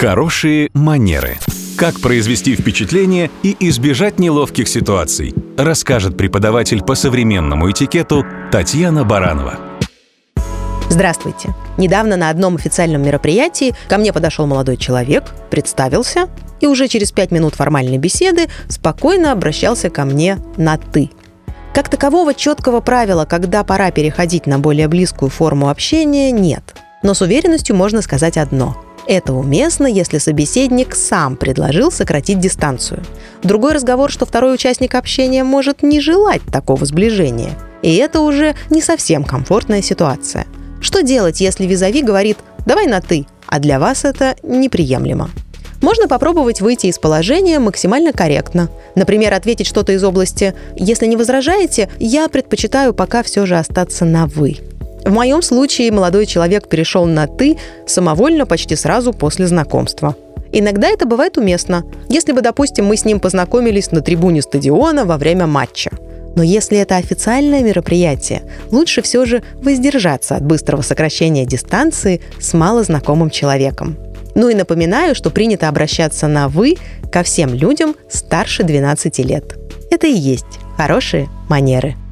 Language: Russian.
Хорошие манеры. Как произвести впечатление и избежать неловких ситуаций, расскажет преподаватель по современному этикету Татьяна Баранова. Здравствуйте. Недавно на одном официальном мероприятии ко мне подошел молодой человек, представился и уже через пять минут формальной беседы спокойно обращался ко мне на «ты». Как такового четкого правила, когда пора переходить на более близкую форму общения, нет. Но с уверенностью можно сказать одно – это уместно, если собеседник сам предложил сократить дистанцию. Другой разговор, что второй участник общения может не желать такого сближения. И это уже не совсем комфортная ситуация. Что делать, если визави говорит «давай на «ты», а для вас это неприемлемо? Можно попробовать выйти из положения максимально корректно. Например, ответить что-то из области «Если не возражаете, я предпочитаю пока все же остаться на «вы». В моем случае молодой человек перешел на «ты» самовольно почти сразу после знакомства. Иногда это бывает уместно, если бы, допустим, мы с ним познакомились на трибуне стадиона во время матча. Но если это официальное мероприятие, лучше все же воздержаться от быстрого сокращения дистанции с малознакомым человеком. Ну и напоминаю, что принято обращаться на «вы» ко всем людям старше 12 лет. Это и есть хорошие манеры –